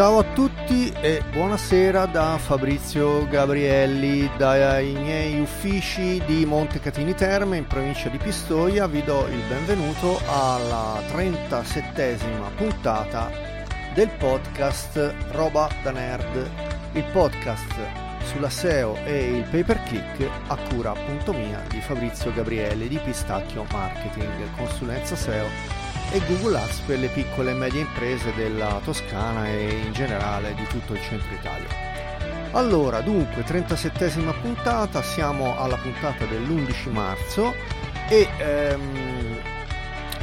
Ciao a tutti e buonasera da Fabrizio Gabrielli dai miei uffici di Montecatini Terme in provincia di Pistoia. Vi do il benvenuto alla 37esima puntata del podcast Roba da Nerd, il podcast sulla SEO e il pay per click a cura mia di Fabrizio Gabrielli di Pistacchio Marketing, consulenza SEO e Google Ads per le piccole e medie imprese della Toscana e in generale di tutto il centro Italia. Allora, dunque, 37esima puntata, siamo alla puntata dell'11 marzo e ehm,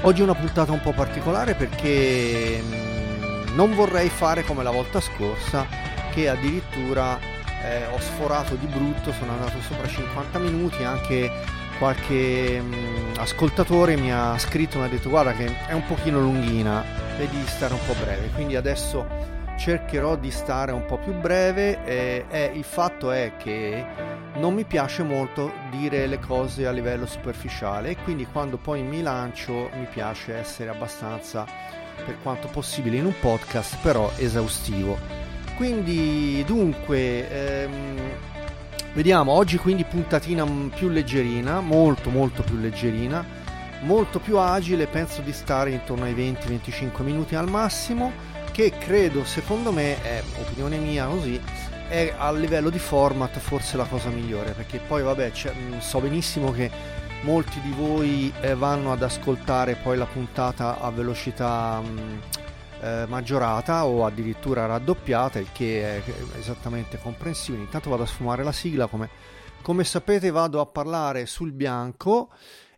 oggi è una puntata un po' particolare perché mh, mm, non vorrei fare come la volta scorsa che addirittura eh, ho sforato di brutto, sono andato sopra 50 minuti anche qualche mh, mm, ascoltatore mi ha scritto mi ha detto guarda che è un pochino lunghina, vedi di stare un po' breve, quindi adesso cercherò di stare un po' più breve e, e il fatto è che non mi piace molto dire le cose a livello superficiale e quindi quando poi mi lancio mi piace essere abbastanza per quanto possibile in un podcast però esaustivo. Quindi dunque ehm, Vediamo, oggi quindi puntatina più leggerina, molto molto più leggerina, molto più agile, penso di stare intorno ai 20-25 minuti al massimo, che credo, secondo me, è opinione mia così, è a livello di format forse la cosa migliore, perché poi vabbè, mm, so benissimo che molti di voi eh, vanno ad ascoltare poi la puntata a velocità mh, eh, maggiorata o addirittura raddoppiata, il che è esattamente comprensibile. Intanto vado a sfumare la sigla, come, come sapete vado a parlare sul bianco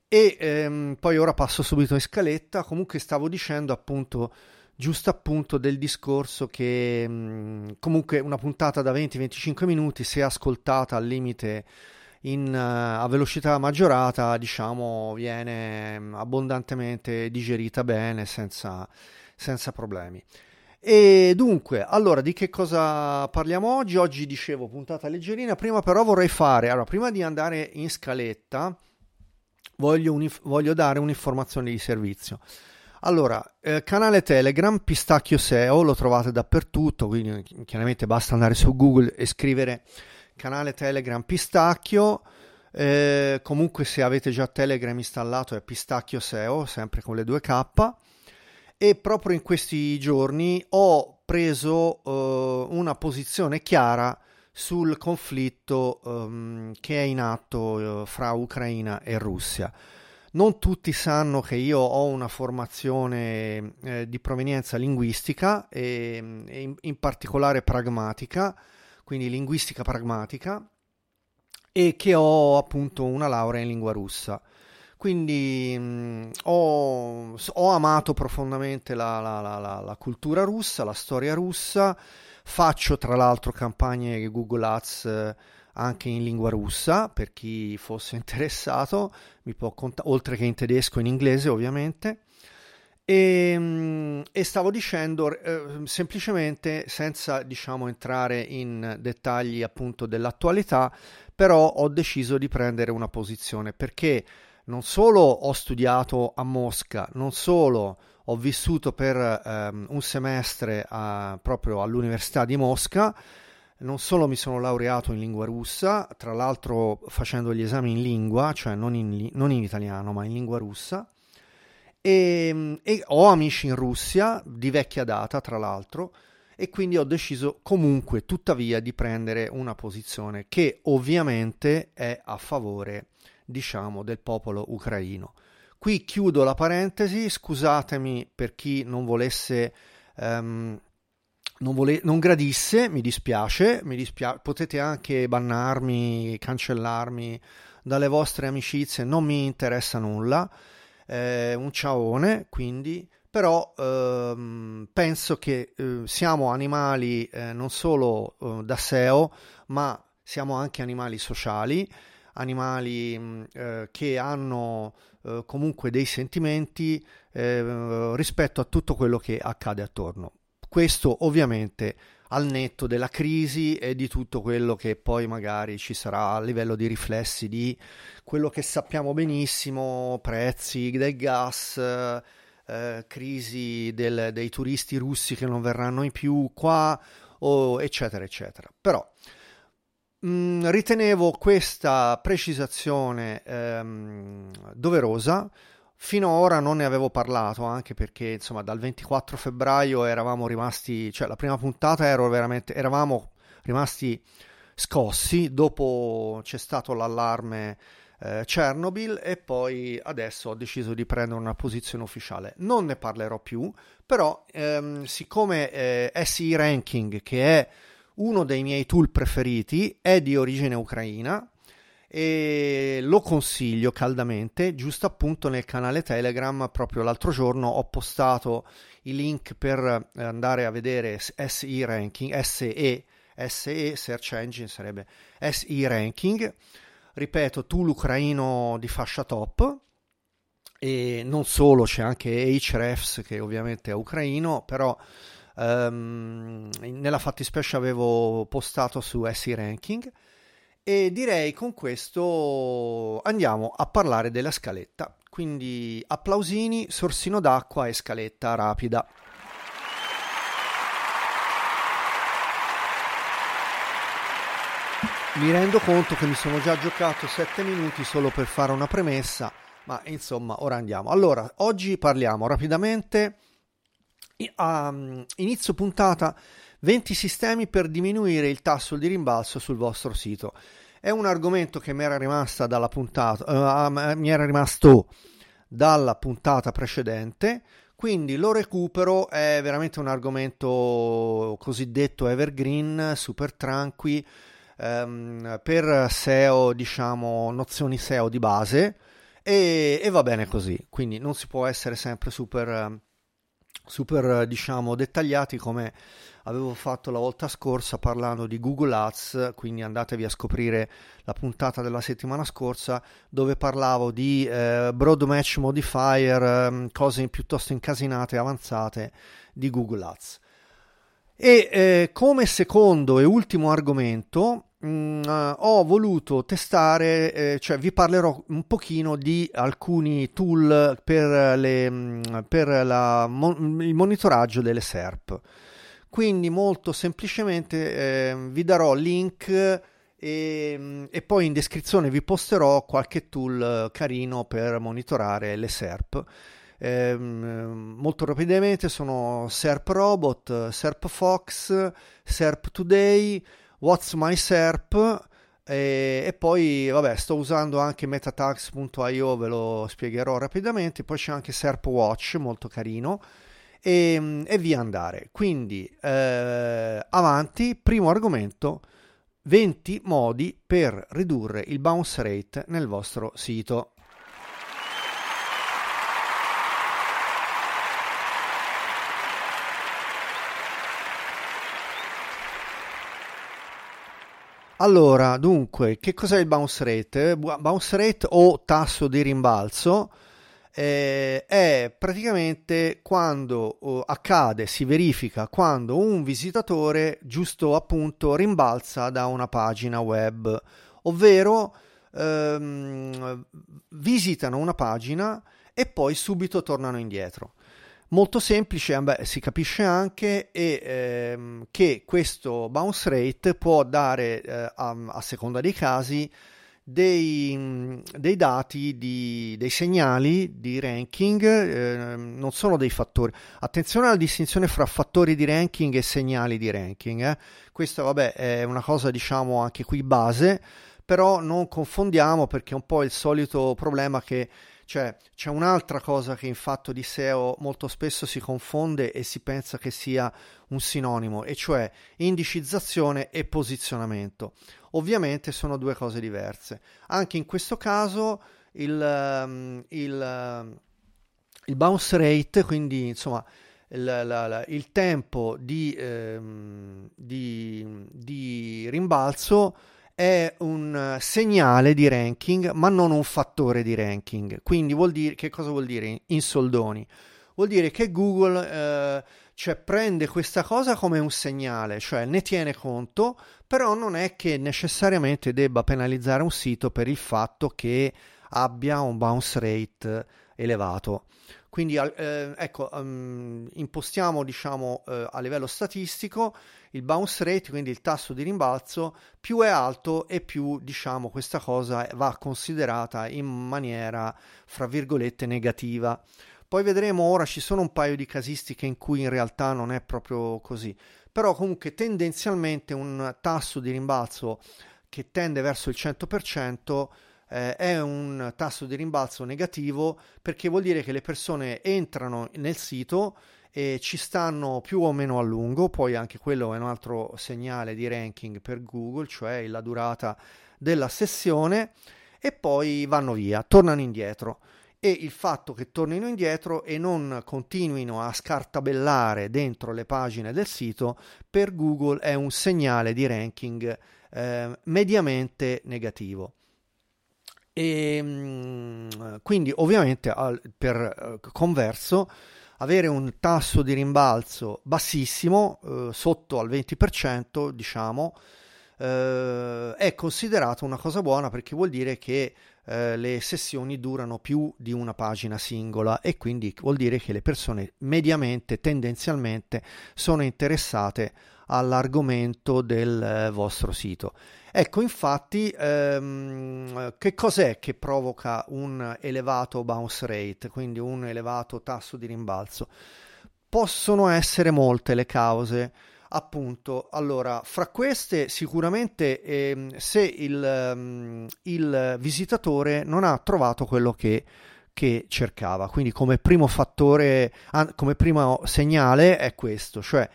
e ehm, poi ora passo subito in scaletta. Comunque stavo dicendo appunto giusto appunto del discorso che mh, mm, comunque una puntata da 20-25 minuti se ascoltata al limite in, uh, a velocità maggiorata diciamo viene mm, abbondantemente digerita bene senza senza problemi. E dunque, allora di che cosa parliamo oggi? Oggi dicevo puntata leggerina, prima però vorrei fare, allora prima di andare in scaletta, voglio, unif- voglio dare un'informazione di servizio. Allora, eh, canale Telegram Pistacchio SEO, lo trovate dappertutto, quindi chiaramente basta andare su Google e scrivere canale Telegram Pistacchio. Eh, comunque se avete già Telegram installato è Pistacchio SEO, sempre con le due K e proprio in questi giorni ho preso uh, una posizione chiara sul conflitto um, che è in atto uh, fra Ucraina e Russia. Non tutti sanno che io ho una formazione eh, di provenienza linguistica e, e in, in, particolare pragmatica, quindi linguistica pragmatica, e che ho appunto una laurea in lingua russa. Quindi mh, mm, ho, ho, amato profondamente la, la, la, la, cultura russa, la storia russa, faccio tra l'altro campagne Google Ads eh, anche in lingua russa per chi fosse interessato, mi può cont- oltre che in tedesco e in inglese ovviamente. E, mm, e, stavo dicendo eh, semplicemente senza diciamo entrare in dettagli appunto dell'attualità però ho deciso di prendere una posizione. Perché non solo ho studiato a Mosca, non solo ho vissuto per um, un semestre a, proprio all'Università di Mosca, non solo mi sono laureato in lingua russa, tra l'altro facendo gli esami in lingua, cioè non in, non in italiano ma in lingua russa, e, e ho amici in Russia di vecchia data, tra l'altro, e quindi ho deciso comunque, tuttavia, di prendere una posizione che ovviamente è a favore diciamo, del popolo ucraino. Qui chiudo la parentesi, scusatemi per chi non volesse, um, non, vole- non, gradisse, mi dispiace, mi dispiace, potete anche bannarmi, cancellarmi dalle vostre amicizie, non mi interessa nulla, eh, un ciaone, quindi, però ehm, penso che eh, siamo animali eh, non solo eh, da SEO, ma siamo anche animali sociali animali mm, eh, che hanno eh, comunque dei sentimenti eh, rispetto a tutto quello che accade attorno. Questo ovviamente al netto della crisi e di tutto quello che poi magari ci sarà a livello di riflessi di quello che sappiamo benissimo, prezzi del gas, eh, crisi del, dei turisti russi che non verranno in più qua, o eccetera, eccetera. Però mm, ritenevo questa precisazione ehm, doverosa. Finora non ne avevo parlato anche perché insomma dal 24 febbraio eravamo rimasti, cioè la prima puntata eravamo rimasti scossi, dopo c'è stato l'allarme eh, Chernobyl e poi adesso ho deciso di prendere una posizione ufficiale. Non ne parlerò più, però ehm, siccome eh, SI Ranking, che è uno dei miei tool preferiti, è di origine ucraina e lo consiglio caldamente, giusto appunto nel canale Telegram, proprio l'altro giorno ho postato i link per andare a vedere SI Ranking, SE, SE Search Engine sarebbe SI Ranking. Ripeto, tool ucraino di fascia top. E non solo, c'è anche Hrefs che ovviamente è ucraino, però um, nella fattispecie avevo postato su SE Ranking e direi con questo andiamo a parlare della scaletta. Quindi applausini, sorsino d'acqua e scaletta rapida. Mi rendo conto che mi sono già giocato 7 minuti solo per fare una premessa, ma insomma, ora andiamo. Allora, oggi parliamo rapidamente a inizio puntata 20 sistemi per diminuire il tasso di rimbalzo sul vostro sito. È un argomento che mi era rimasta dalla puntata uh, mi era rimasto dalla puntata precedente, quindi lo recupero, è veramente un argomento cosiddetto evergreen, super tranqui ehm, per SEO, diciamo, nozioni SEO di base e, e, va bene così. Quindi non si può essere sempre super, super, diciamo, dettagliati come avevo fatto la volta scorsa parlando di Google Ads, quindi andatevi a scoprire la puntata della settimana scorsa dove parlavo di eh, broad match modifier, eh, cose piuttosto incasinate e avanzate di Google Ads. E eh, come secondo e ultimo argomento Mm, uh, ho voluto testare, eh, cioè vi parlerò un pochino di alcuni tool per, le, mm, per la, mon- il monitoraggio delle SERP. Quindi molto semplicemente eh, vi darò link e, mm, e, poi in descrizione vi posterò qualche tool carino per monitorare le SERP. Eh, molto rapidamente sono SERP Robot, SERP Fox, SERP Today, What's My SERP? E, e, poi vabbè sto usando anche metatags.io ve lo spiegherò rapidamente. Poi c'è anche SERP Watch molto carino. E, e via andare. Quindi eh, avanti. Primo argomento 20 modi per ridurre il bounce rate nel vostro sito Allora, dunque, che cos'è il bounce rate? Bounce rate o tasso di rimbalzo eh, è praticamente quando oh, accade, si verifica quando un visitatore giusto appunto rimbalza da una pagina web, ovvero ehm, visitano una pagina e poi subito tornano indietro. Molto semplice, si capisce anche e, ehm, che questo bounce rate può dare, eh, a, a, seconda dei casi, dei, dei dati, di, dei segnali di ranking, eh, non sono dei fattori. Attenzione alla distinzione fra fattori di ranking e segnali di ranking. Eh. Questa, vabbè, è una cosa, diciamo, anche qui base, però non confondiamo perché è un po' il solito problema che cioè, c'è un'altra cosa che in fatto di SEO molto spesso si confonde e si pensa che sia un sinonimo, e cioè indicizzazione e posizionamento. Ovviamente sono due cose diverse. Anche in questo caso il, um, il, uh, il bounce rate, quindi insomma il, la, la, il tempo di, ehm, di, di rimbalzo è un segnale di ranking, ma non un fattore di ranking. Quindi vuol dire che cosa vuol dire in soldoni? Vuol dire che Google eh, cioè, prende questa cosa come un segnale, cioè ne tiene conto, però non è che necessariamente debba penalizzare un sito per il fatto che abbia un bounce rate elevato. Quindi eh, ecco, um, impostiamo diciamo eh, a livello statistico il bounce rate, quindi il tasso di rimbalzo, più è alto e più diciamo questa cosa va considerata in maniera fra virgolette negativa. Poi vedremo ora ci sono un paio di casistiche in cui in realtà non è proprio così, però comunque tendenzialmente un tasso di rimbalzo che tende verso il 100% eh, è un tasso di rimbalzo negativo perché vuol dire che le persone entrano nel sito e ci stanno più o meno a lungo, poi anche quello è un altro segnale di ranking per Google, cioè la durata della sessione e poi vanno via, tornano indietro e il fatto che tornino indietro e non continuino a scartabellare dentro le pagine del sito per Google è un segnale di ranking eh, mediamente negativo. E mm, quindi ovviamente per eh, converso avere un tasso di rimbalzo bassissimo, eh, sotto al 20%, diciamo, eh, è considerato una cosa buona perché vuol dire che eh, le sessioni durano più di una pagina singola e quindi vuol dire che le persone mediamente, tendenzialmente, sono interessate all'argomento del eh, vostro sito. Ecco, infatti, ehm, che cos'è che provoca un elevato bounce rate, quindi un elevato tasso di rimbalzo? Possono essere molte le cause. Appunto, allora, fra queste sicuramente ehm, se il, um, il, visitatore non ha trovato quello che, che cercava, quindi come primo fattore, come primo segnale è questo, cioè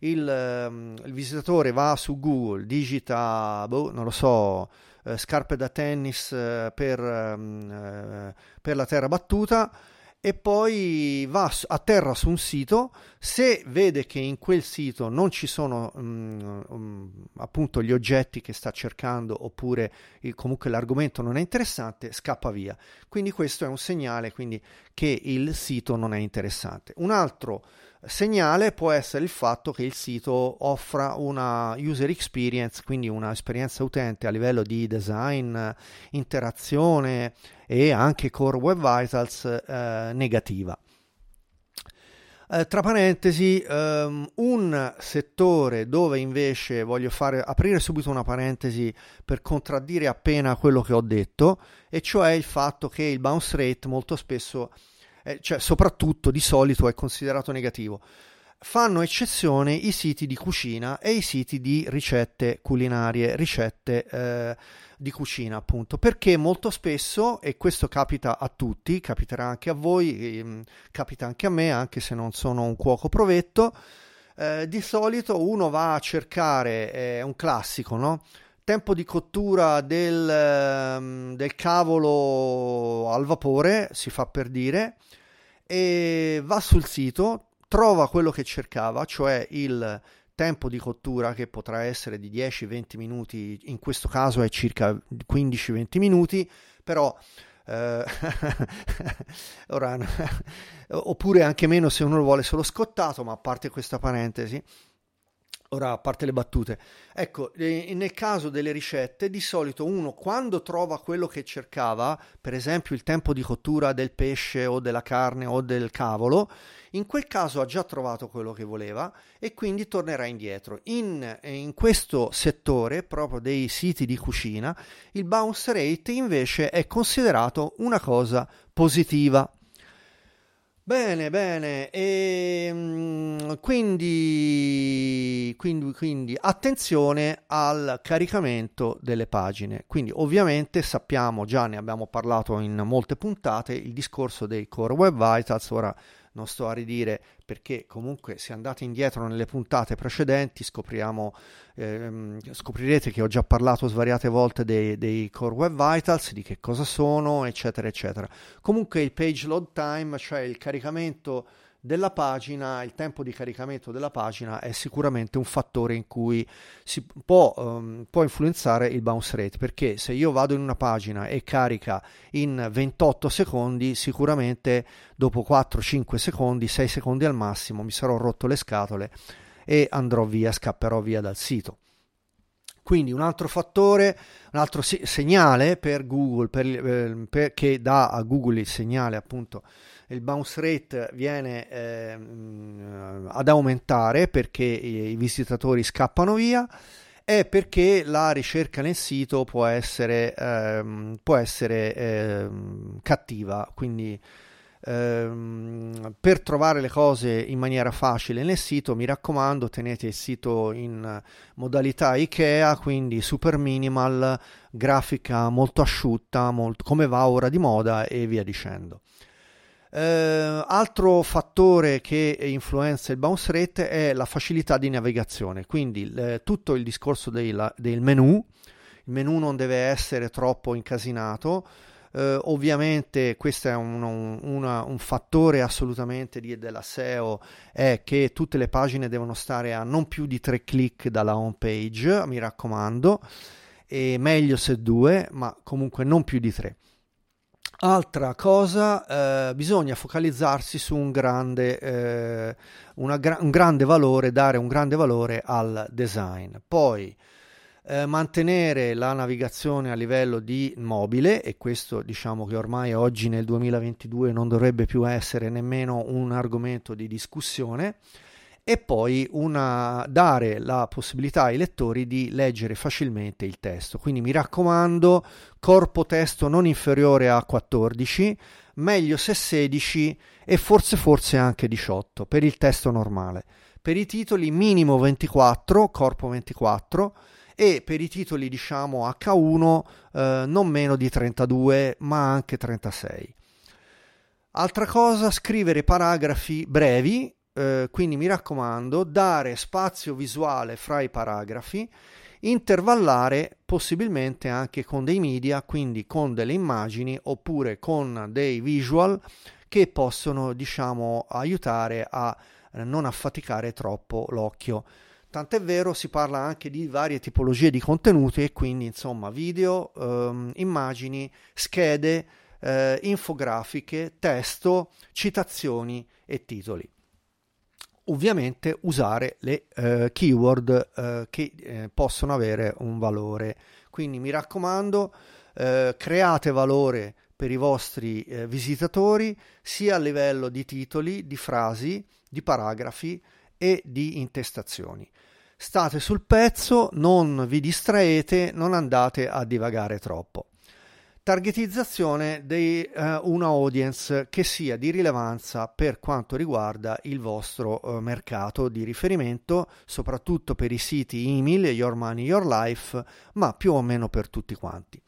il, um, il visitatore va su Google, digita, boh, non lo so, eh, scarpe da tennis eh, per, um, eh, per la terra battuta e poi va a terra su un sito, se vede che in quel sito non ci sono um, appunto gli oggetti che sta cercando oppure il, comunque l'argomento non è interessante, scappa via. Quindi questo è un segnale quindi, che il sito non è interessante. Un altro segnale può essere il fatto che il sito offra una user experience, quindi un'esperienza utente a livello di design, interazione e anche core web vitals eh, negativa. Eh, tra parentesi, um, un settore dove invece voglio fare, aprire subito una parentesi per contraddire appena quello che ho detto, e cioè il fatto che il bounce rate molto spesso eh, cioè soprattutto di solito è considerato negativo. Fanno eccezione i siti di cucina e i siti di ricette culinarie, ricette eh, di cucina, appunto, perché molto spesso, e questo capita a tutti, capiterà anche a voi, ehm, capita anche a me, anche se non sono un cuoco provetto, eh, di solito uno va a cercare, è un classico, no? Tempo di cottura del, ehm, del, cavolo al vapore, si fa per dire, e va sul sito, trova quello che cercava, cioè il tempo di cottura che potrà essere di 10-20 minuti, in questo caso è circa 15-20 minuti, però eh, ora, oppure anche meno se uno lo vuole solo scottato, ma a parte questa parentesi, Ora, a parte le battute, ecco, nel caso delle ricette, di solito uno quando trova quello che cercava, per esempio il tempo di cottura del pesce o della carne o del cavolo, in quel caso ha già trovato quello che voleva e quindi tornerà indietro. In, in questo settore, proprio dei siti di cucina, il bounce rate invece è considerato una cosa positiva. Bene, bene, e ehm, quindi, quindi, quindi attenzione al caricamento delle pagine. Quindi ovviamente sappiamo, già ne abbiamo parlato in molte puntate, il discorso dei Core Web Vitals, ora non sto a ridire perché comunque se andate indietro nelle puntate precedenti scopriamo, ehm, scoprirete che ho già parlato svariate volte dei, dei, Core Web Vitals, di che cosa sono, eccetera, eccetera. Comunque il page load time, cioè il caricamento della pagina, il tempo di caricamento della pagina è sicuramente un fattore in cui si può, um, può influenzare il bounce rate perché se io vado in una pagina e carica in 28 secondi sicuramente dopo 4-5 secondi 6 secondi al massimo mi sarò rotto le scatole e andrò via scapperò via dal sito. Quindi un altro fattore, un altro segnale per Google, per, eh, per, che dà a Google il segnale appunto il bounce rate viene eh, ad aumentare perché i, visitatori scappano via è perché la ricerca nel sito può essere, ehm, può essere ehm, cattiva, quindi ehm, per trovare le cose in maniera facile nel sito mi raccomando tenete il sito in modalità IKEA, quindi super minimal, grafica molto asciutta, molto, come va ora di moda e via dicendo. Eh, altro fattore che influenza il bounce rate è la facilità di navigazione, quindi eh, tutto il discorso del, del menu, il menu non deve essere troppo incasinato, eh, ovviamente questo è un, un, una, un fattore assolutamente di, della SEO, è che tutte le pagine devono stare a non più di tre clic dalla home page, mi raccomando, e meglio se due, ma comunque non più di tre. Altra cosa, eh, bisogna focalizzarsi su un grande, eh, gra- un grande valore, dare un grande valore al design. Poi eh, mantenere la navigazione a livello di mobile e questo diciamo che ormai oggi nel 2022 non dovrebbe più essere nemmeno un argomento di discussione e poi una, dare la possibilità ai lettori di leggere facilmente il testo. Quindi mi raccomando, corpo testo non inferiore a 14, meglio se 16 e forse forse anche 18 per il testo normale. Per i titoli minimo 24, corpo 24 e per i titoli diciamo H1 eh, non meno di 32 ma anche 36. Altra cosa, scrivere paragrafi brevi eh, quindi mi raccomando, dare spazio visuale fra i paragrafi, intervallare possibilmente anche con dei media, quindi con delle immagini oppure con dei visual che possono, diciamo, aiutare a eh, non affaticare troppo l'occhio. Tant'è vero, si parla anche di varie tipologie di contenuti e quindi, insomma, video, ehm, immagini, schede, eh, infografiche, testo, citazioni e titoli ovviamente usare le uh, keyword uh, che uh, possono avere un valore. Quindi mi raccomando, create valore per i vostri visitatori sia a livello di titoli, di frasi, di paragrafi e di intestazioni. State sul pezzo, non vi distraete, non andate a divagare troppo targetizzazione di uh, una audience che sia di rilevanza per quanto riguarda il vostro uh, mercato di riferimento, soprattutto per i siti email, Your Money, Your Life, ma più o meno per tutti quanti.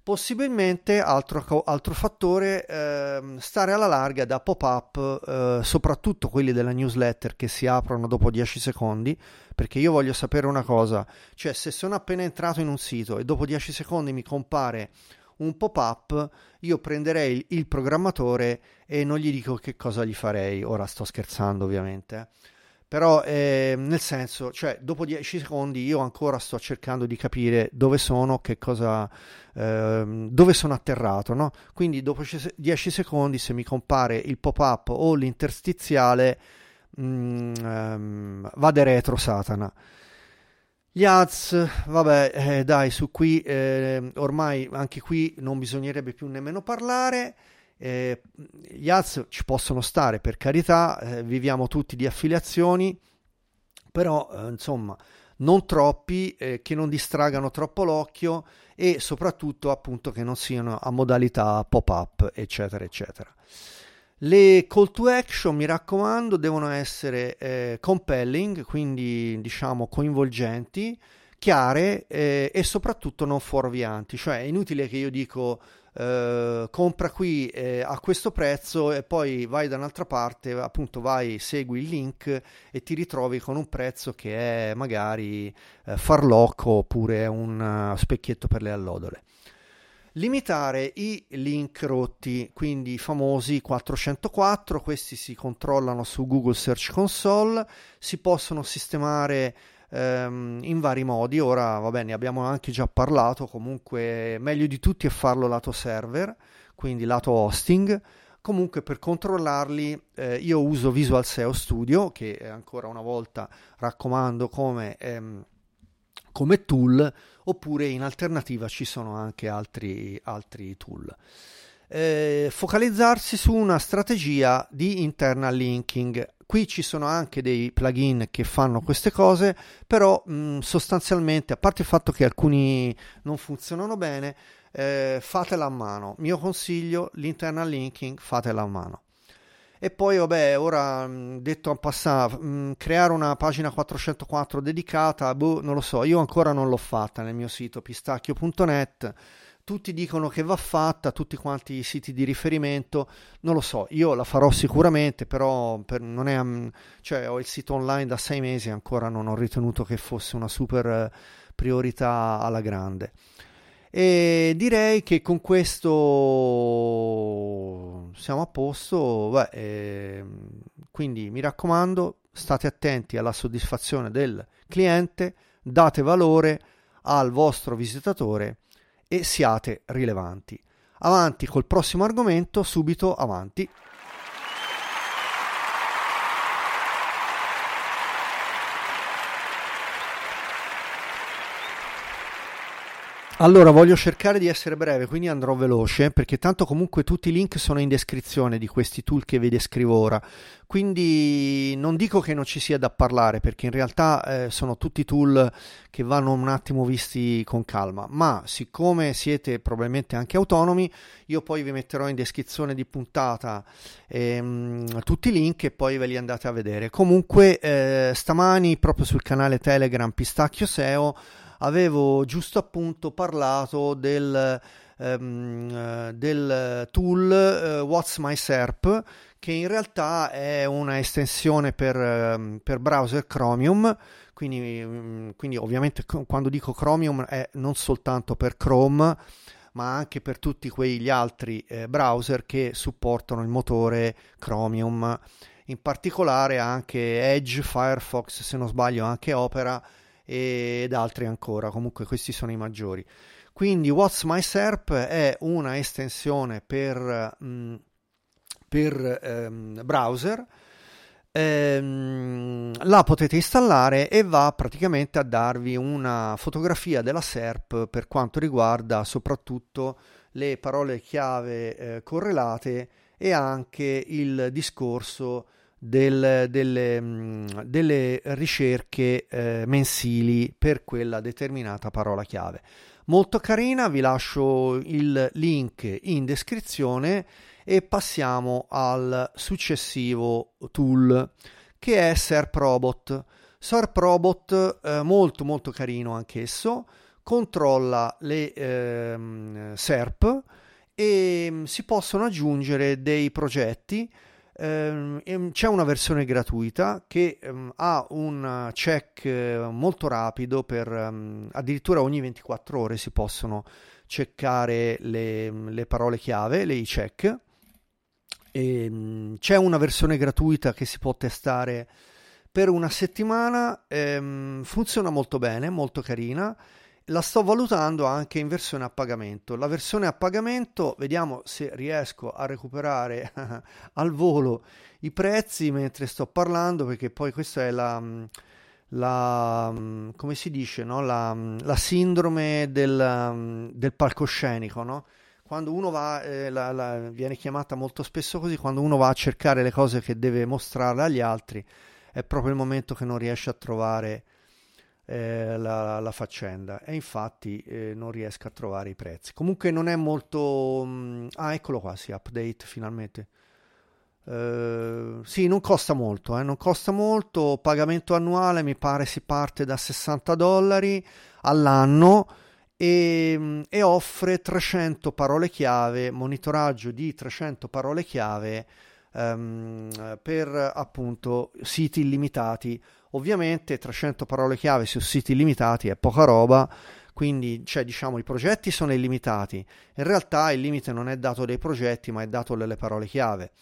Possibilmente altro, altro fattore, eh, stare alla larga da pop-up, eh, soprattutto quelli della newsletter che si aprono dopo 10 secondi, perché io voglio sapere una cosa, cioè se sono appena entrato in un sito e dopo 10 secondi mi compare un pop-up, io prenderei il, programmatore e non gli dico che cosa gli farei. Ora sto scherzando, ovviamente. Però, eh, nel senso, cioè, dopo 10 secondi io ancora sto cercando di capire dove sono, che cosa, eh, dove sono atterrato, no? Quindi, dopo 10 secondi, se mi compare il pop-up o l'interstiziale, mh, mm, ehm, vade retro Satana. Gli ads, vabbè, eh, dai, su qui eh, ormai anche qui non bisognerebbe più nemmeno parlare. Eh, gli ads ci possono stare per carità, eh, viviamo tutti di affiliazioni, però eh, insomma non troppi, eh, che non distragano troppo l'occhio e soprattutto appunto che non siano a modalità pop-up, eccetera, eccetera. Le call to action, mi raccomando, devono essere eh, compelling, quindi diciamo coinvolgenti, chiare eh, e soprattutto non fuorvianti. Cioè è inutile che io dico eh, compra qui eh, a questo prezzo e poi vai da un'altra parte, appunto vai, segui il link e ti ritrovi con un prezzo che è magari eh, farlocco oppure un uh, specchietto per le allodole. Limitare i link rotti, quindi i famosi 404, questi si controllano su Google Search Console, si possono sistemare ehm, in vari modi, ora va bene, ne abbiamo anche già parlato, comunque meglio di tutti è farlo lato server, quindi lato hosting. Comunque per controllarli eh, io uso Visual SEO Studio che ancora una volta raccomando come ehm, come tool oppure in alternativa ci sono anche altri, altri tool. Eh, focalizzarsi su una strategia di internal linking. Qui ci sono anche dei plugin che fanno queste cose, però mh, sostanzialmente, a parte il fatto che alcuni non funzionano bene, eh, fatela a mano. Mio consiglio, l'internal linking, fatela a mano. E poi, vabbè, ora detto a passare, creare una pagina 404 dedicata, boh, non lo so, io ancora non l'ho fatta nel mio sito pistacchio.net. Tutti dicono che va fatta, tutti quanti i siti di riferimento, non lo so, io la farò sicuramente, però per, non è, cioè, ho il sito online da sei mesi e ancora non ho ritenuto che fosse una super priorità alla grande. E direi che con questo siamo a posto. Beh, eh, quindi mi raccomando, state attenti alla soddisfazione del cliente, date valore al vostro visitatore e siate rilevanti. Avanti col prossimo argomento, subito avanti. Allora, voglio cercare di essere breve, quindi andrò veloce, perché tanto comunque tutti i link sono in descrizione di questi tool che vi descrivo ora. Quindi non dico che non ci sia da parlare, perché in realtà eh, sono tutti tool che vanno un attimo visti con calma, ma siccome siete probabilmente anche autonomi, io poi vi metterò in descrizione di puntata ehm, tutti i link e poi ve li andate a vedere. Comunque, eh, stamani proprio sul canale Telegram Pistacchio SEO avevo giusto appunto parlato del, um, del tool uh, What's My SERP che in realtà è una estensione per, um, per browser Chromium. Quindi, um, quindi ovviamente quando dico Chromium è non soltanto per Chrome ma anche per tutti quegli altri eh, browser che supportano il motore Chromium. In particolare anche Edge, Firefox, se non sbaglio anche Opera ed altri ancora, comunque questi sono i maggiori. Quindi What's My SERP è una estensione per, mm, per ehm, browser. Ehm, la potete installare e va praticamente a darvi una fotografia della SERP per quanto riguarda soprattutto le parole chiave eh, correlate e anche il discorso del, delle, mm, delle, ricerche eh, mensili per quella determinata parola chiave. Molto carina, vi lascio il link in descrizione e passiamo al successivo tool che è SERP Robot. SERP Robot eh, molto molto carino anch'esso, controlla le eh, SERP e mm, si possono aggiungere dei progetti c'è una versione gratuita che ehm, ha un check molto rapido per ehm, addirittura ogni 24 ore si possono checkare le, le parole chiave, le check. E, ehm, c'è una versione gratuita che si può testare per una settimana, ehm, funziona molto bene, molto carina la sto valutando anche in versione a pagamento. La versione a pagamento, vediamo se riesco a recuperare al volo i prezzi mentre sto parlando, perché poi questa è la, la come si dice, no? la, la, sindrome del, del palcoscenico, no? Quando uno va, eh, la, viene chiamata molto spesso così, quando uno va a cercare le cose che deve mostrare agli altri, è proprio il momento che non riesce a trovare eh, la, la, faccenda e infatti eh, non riesco a trovare i prezzi. Comunque non è molto... Mh, mm, ah, eccolo qua, sì, update finalmente. Uh, sì, non costa molto, eh, non costa molto, pagamento annuale mi pare si parte da 60 dollari all'anno e, mm, e, offre 300 parole chiave, monitoraggio di 300 parole chiave um, per appunto siti illimitati Ovviamente 300 parole chiave su siti limitati è poca roba, quindi cioè, diciamo i progetti sono illimitati. In realtà il limite non è dato dai progetti, ma è dato dalle parole chiave.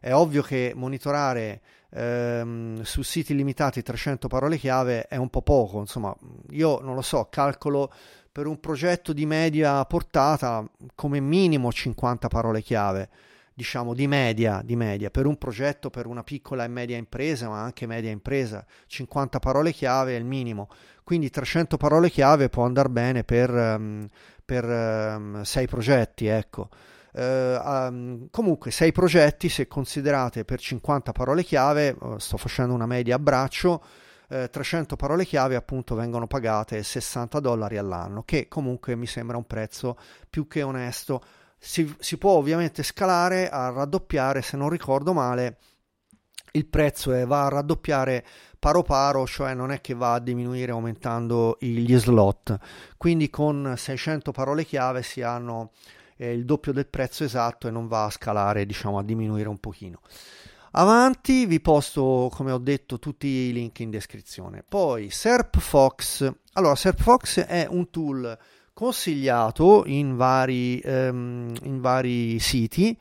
È ovvio che monitorare ehm, su siti limitati 300 parole chiave è un po' poco, insomma, io non lo so, calcolo per un progetto di media portata come minimo 50 parole chiave diciamo di media, di media per un progetto per una piccola e media impresa, ma anche media impresa, 50 parole chiave è il minimo. quindi 300 parole chiave può andare bene per, um, per um, 6 progetti, ecco. Uh, um, comunque 6 progetti se considerate per 50 parole chiave, uh, sto facendo una media a braccio, uh, 300 parole chiave appunto vengono pagate 60 dollari all'anno, che comunque mi sembra un prezzo più che onesto. Si, si può ovviamente scalare a raddoppiare, se non ricordo male, il prezzo è, va a raddoppiare paro paro, cioè non è che va a diminuire aumentando gli slot. Quindi con 600 parole chiave si hanno eh, il doppio del prezzo esatto e non va a scalare, diciamo, a diminuire un pochino. Avanti vi posto, come ho detto, tutti i link in descrizione. Poi SerpFox. Allora, SerpFox è un tool consigliato in vari, um, in vari siti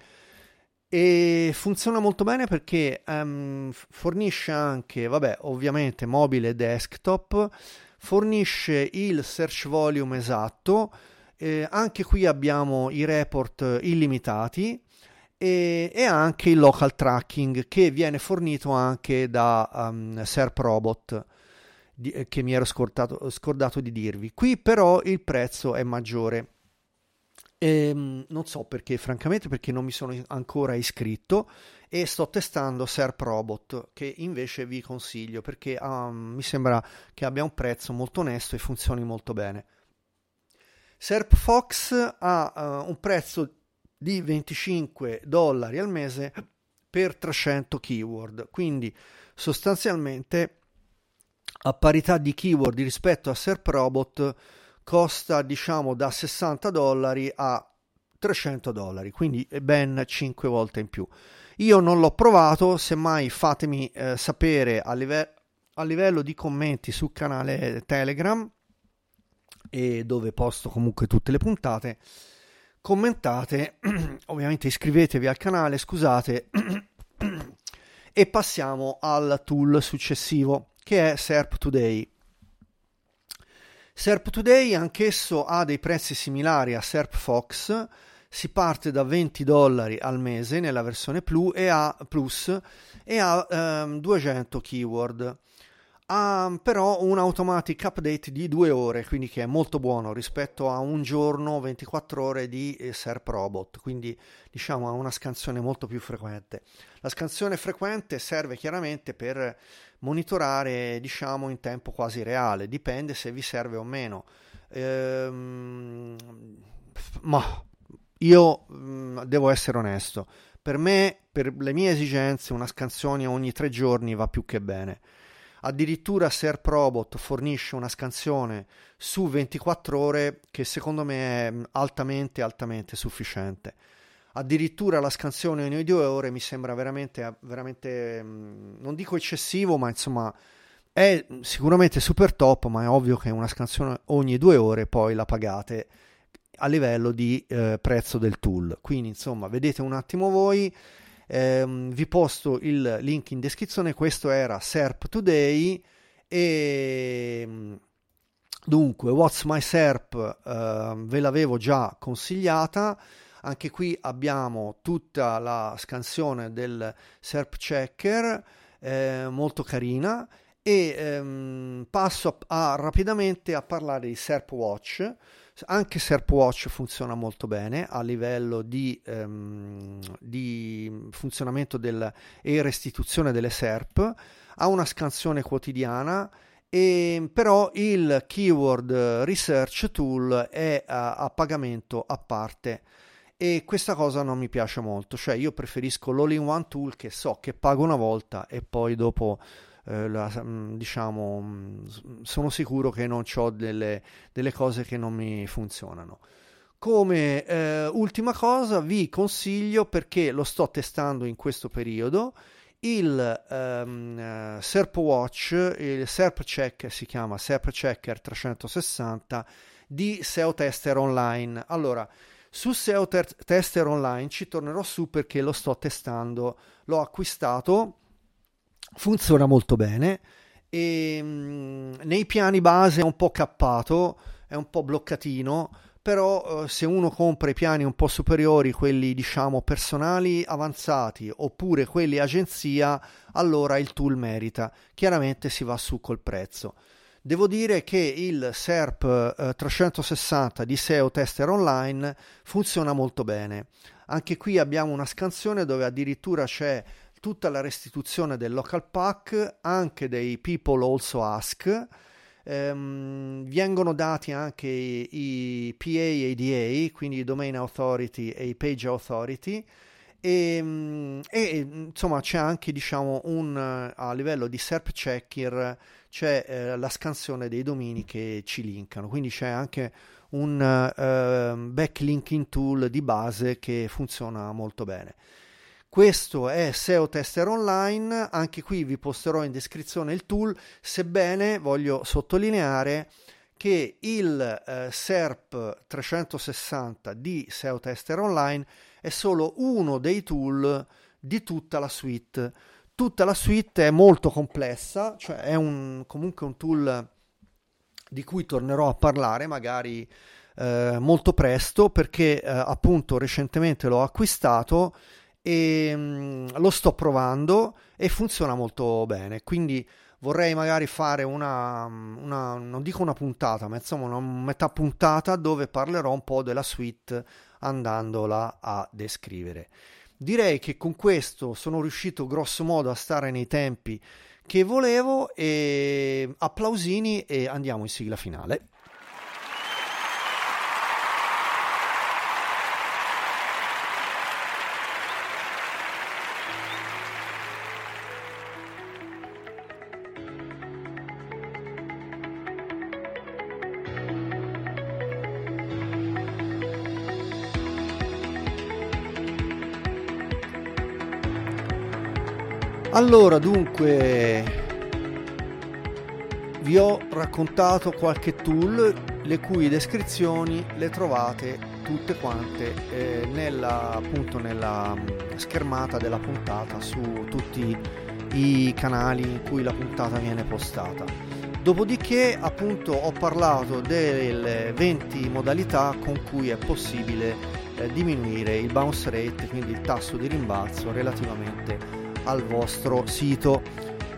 e funziona molto bene perché um, fornisce anche, vabbè, ovviamente mobile e desktop, fornisce il search volume esatto, eh, anche qui abbiamo i report illimitati e, e, anche il local tracking che viene fornito anche da um, SERP Robot di, eh, che mi ero scordato, di dirvi. Qui però il prezzo è maggiore. E, ehm, non so perché, francamente, perché non mi sono ancora iscritto e sto testando SERP Robot che invece vi consiglio perché um, mi sembra che abbia un prezzo molto onesto e funzioni molto bene. SERP Fox ha uh, un prezzo di 25 dollari al mese per 300 keyword, quindi sostanzialmente a parità di keyword rispetto a SERP Robot costa diciamo da 60 dollari a 300 dollari, quindi ben 5 volte in più. Io non l'ho provato, semmai fatemi eh, sapere a, live- a livello di commenti sul canale Telegram e dove posto comunque tutte le puntate. Commentate, ovviamente iscrivetevi al canale, scusate, e passiamo al tool successivo che è SERP Today. SERP Today anch'esso ha dei prezzi similari a SERP Fox, si parte da 20 dollari al mese nella versione Plus e ha, plus, e ha um, 200 keyword ha però un automatic update di due ore, quindi che è molto buono rispetto a un giorno 24 ore di eh, SERP Robot, quindi diciamo ha una scansione molto più frequente. La scansione frequente serve chiaramente per monitorare diciamo in tempo quasi reale, dipende se vi serve o meno. Ehm, ma io mh, mm, devo essere onesto, per me, per le mie esigenze, una scansione ogni tre giorni va più che bene Addirittura SERP Robot fornisce una scansione su 24 ore che secondo me è altamente, altamente sufficiente. Addirittura la scansione ogni due ore mi sembra veramente, veramente, non dico eccessivo, ma insomma è sicuramente super top, ma è ovvio che una scansione ogni due ore poi la pagate a livello di eh, prezzo del tool. Quindi insomma, vedete un attimo voi eh, vi posto il link in descrizione. Questo era SERP Today e dunque What's My SERP eh, ve l'avevo già consigliata. Anche qui abbiamo tutta la scansione del SERP Checker, eh, molto carina. E ehm, passo a, a, rapidamente a parlare di SERP Watch. Anche SerpWatch funziona molto bene a livello di, um, di funzionamento del, e restituzione delle SERP, ha una scansione quotidiana e però il keyword research tool è a, a pagamento a parte e questa cosa non mi piace molto, cioè io preferisco l'all-in-one tool che so che pago una volta e poi dopo eh, la, mm, diciamo, mm, sono sicuro che non ho delle, delle cose che non mi funzionano. Come eh, ultima cosa vi consiglio perché lo sto testando in questo periodo il um, SERP Watch, il SERP Check si chiama SERP Checker 360 di SEO Tester Online. Allora, su SEO Tester Online ci tornerò su perché lo sto testando, l'ho acquistato funziona molto bene e mh, mm, nei piani base è un po' cappato, è un po' bloccatino, però eh, se uno compra i piani un po' superiori, quelli diciamo personali avanzati oppure quelli agenzia, allora il tool merita. Chiaramente si va su col prezzo. Devo dire che il SERP eh, 360 di SEO Tester Online funziona molto bene. Anche qui abbiamo una scansione dove addirittura c'è tutta la restituzione del local pack, anche dei people also ask. Ehm, vengono dati anche i, PA e i DA, quindi i domain authority e i page authority. E, ehm, e, insomma c'è anche diciamo un a livello di SERP checker c'è eh, la scansione dei domini che ci linkano, quindi c'è anche un uh, backlinking tool di base che funziona molto bene. Questo è SEO Tester Online, anche qui vi posterò in descrizione il tool, sebbene voglio sottolineare che il eh, SERP 360 di SEO Tester Online è solo uno dei tool di tutta la suite Tutta la suite è molto complessa, cioè è un, comunque un tool di cui tornerò a parlare magari eh, molto presto perché eh, appunto recentemente l'ho acquistato e mh, mm, lo sto provando e funziona molto bene. Quindi vorrei magari fare una, una, non dico una puntata, ma insomma una metà puntata dove parlerò un po' della suite andandola a descrivere. Direi che con questo sono riuscito grosso modo a stare nei tempi che volevo e applausini e andiamo in sigla finale. Allora, dunque, vi ho raccontato qualche tool le cui descrizioni le trovate tutte quante eh, nella, appunto nella mm, schermata della puntata su tutti i canali in cui la puntata viene postata. Dopodiché appunto ho parlato delle 20 modalità con cui è possibile eh, diminuire il bounce rate, quindi il tasso di rimbalzo relativamente al vostro sito.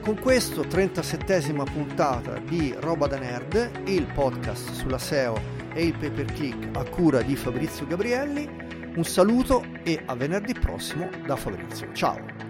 Con questo 37esima puntata di Roba da Nerd, il podcast sulla SEO e il pay per click a cura di Fabrizio Gabrielli, un saluto e a venerdì prossimo da Fabrizio. Ciao!